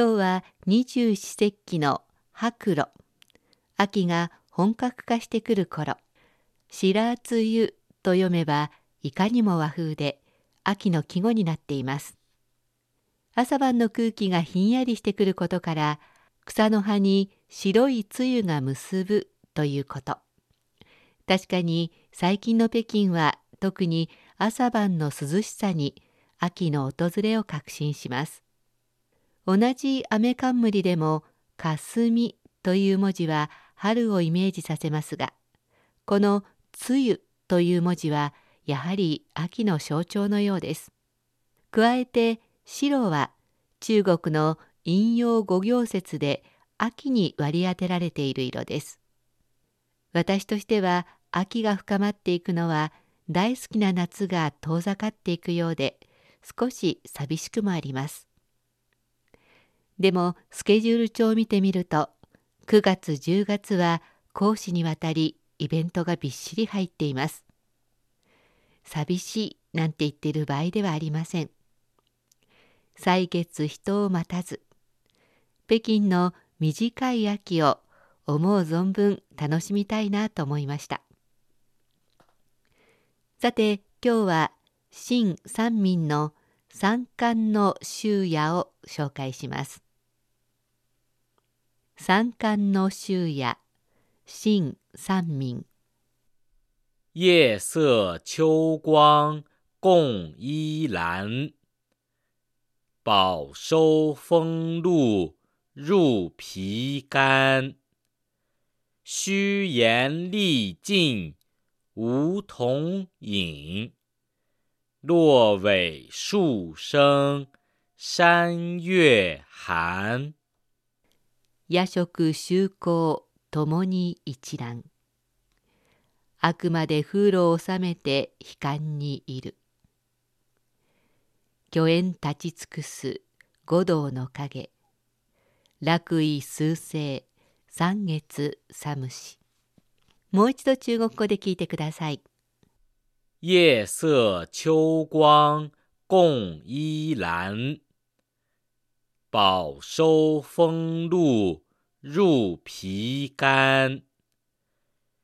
今日は二十四節気の白露。秋が本格化してくる頃。白梅雨と読めばいかにも和風で秋の季語になっています。朝晩の空気がひんやりしてくることから草の葉に白い露が結ぶということ。確かに最近の北京は特に朝晩の涼しさに秋の訪れを確信します。同じ雨冠でも「霞」という文字は春をイメージさせますがこの「梅雨」という文字はやはり秋の象徴のようです。加えて白は中国の引用五行説で秋に割り当てられている色です。私としては秋が深まっていくのは大好きな夏が遠ざかっていくようで少し寂しくもあります。でもスケジュール帳を見てみると9月10月は講師にわたりイベントがびっしり入っています。寂しいなんて言っている場合ではありません。歳月人を待たず北京の短い秋を思う存分楽しみたいなと思いました。さて今日は新三民の三冠の終夜を紹介します。三冠の秋夜新三民夜色秋光共依兰，饱收风露入皮肝。虚言力尽梧桐影，落尾数声山月寒。夜食修行ともに一覧。あくまで風呂を収めて悲観にいる。御苑立ち尽くす五道の影。楽意数星三月寒し。もう一度中国語で聞いてください。夜色秋光共依兰饱收风露入皮肝，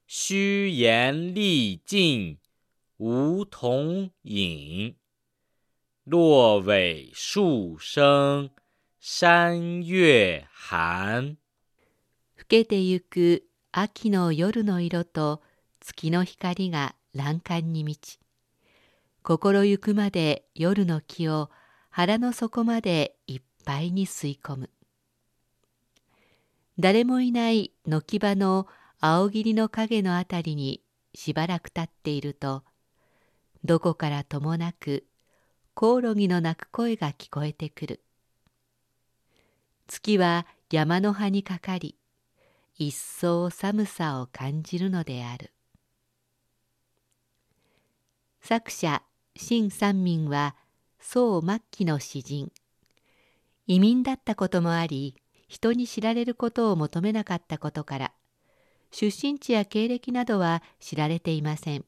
虚言力尽梧桐影。落尾数声山月寒。更けてゆく秋の夜の色と月の光が欄干に満ち心ゆくまで夜の木を腹の底までいっぱいに吸い込む。誰もいない軒場の青霧の影のあたりにしばらく立っているとどこからともなくコオロギの鳴く声が聞こえてくる。月は山の葉にかかり一層寒さを感じるのである。作者新三民は宋末期の詩人。移民だったこともあり人に知られることを求めなかったことから出身地や経歴などは知られていません。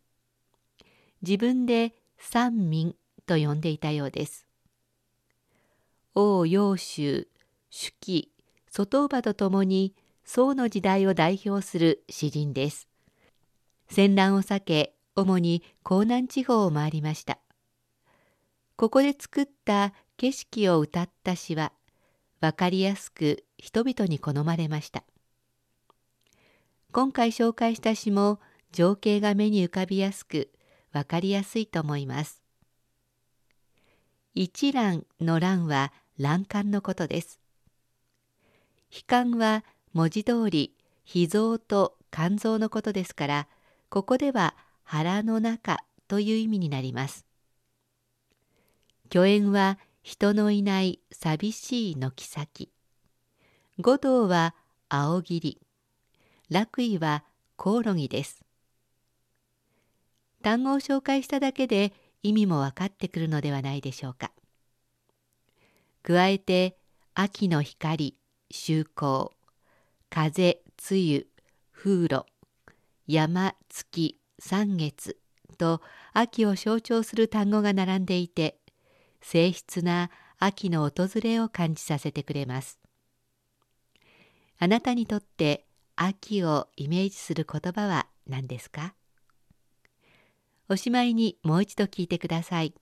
自分で三民と呼んでいたようです。王揚州主記外馬とともに宋の時代を代表する詩人です。戦乱を避け主に江南地方を回りました。ここで作った景色を歌った詩は分かりやすく人々に好まれました。今回紹介した詩も情景が目に浮かびやすく分かりやすいと思います。一覧の欄は欄干のことです。悲観は文字通り脾臓と肝臓のことですからここでは腹の中という意味になります。虚縁は人のいない寂しい軒先。五道は青霧楽意はコオロギです。単語を紹介しただけで意味も分かってくるのではないでしょうか。加えて秋の光秋光。風梅雨風露山月三月。と秋を象徴する単語が並んでいて静筆な秋の訪れを感じさせてくれますあなたにとって秋をイメージする言葉は何ですかおしまいにもう一度聞いてください。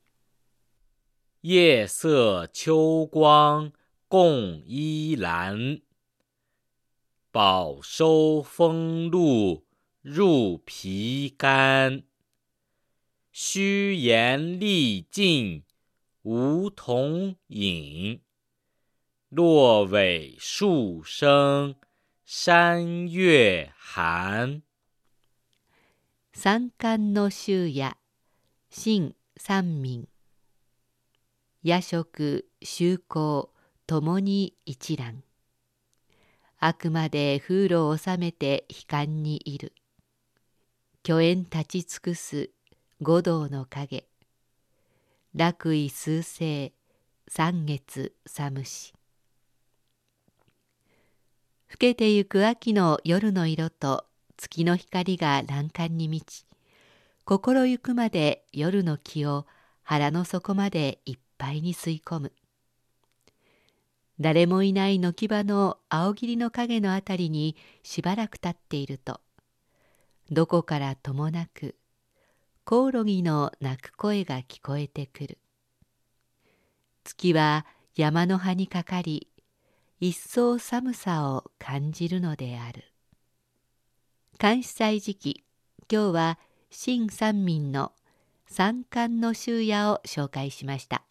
夜色秋光共依兰，饱收风露入皮干。虚言力尽梧桐影，落尾树声山月寒。三冠の秋夜新三民。夜食修行ともに一覧。あくまで風呂を収めて悲観にいる。巨縁立ち尽くす五道の影。楽意数星三月寒し更けてゆく秋の夜の色と月の光が欄干に満ち心ゆくまで夜の気を腹の底までいっぱいに吸い込む。誰もいない軒場の青霧の影のあたりにしばらく立っているとどこからともなくコオロギの鳴く声が聞こえてくる。月は山の葉にかかり一層寒さを感じるのである。監視祭時期今日は新三民の三冠の終夜を紹介しました。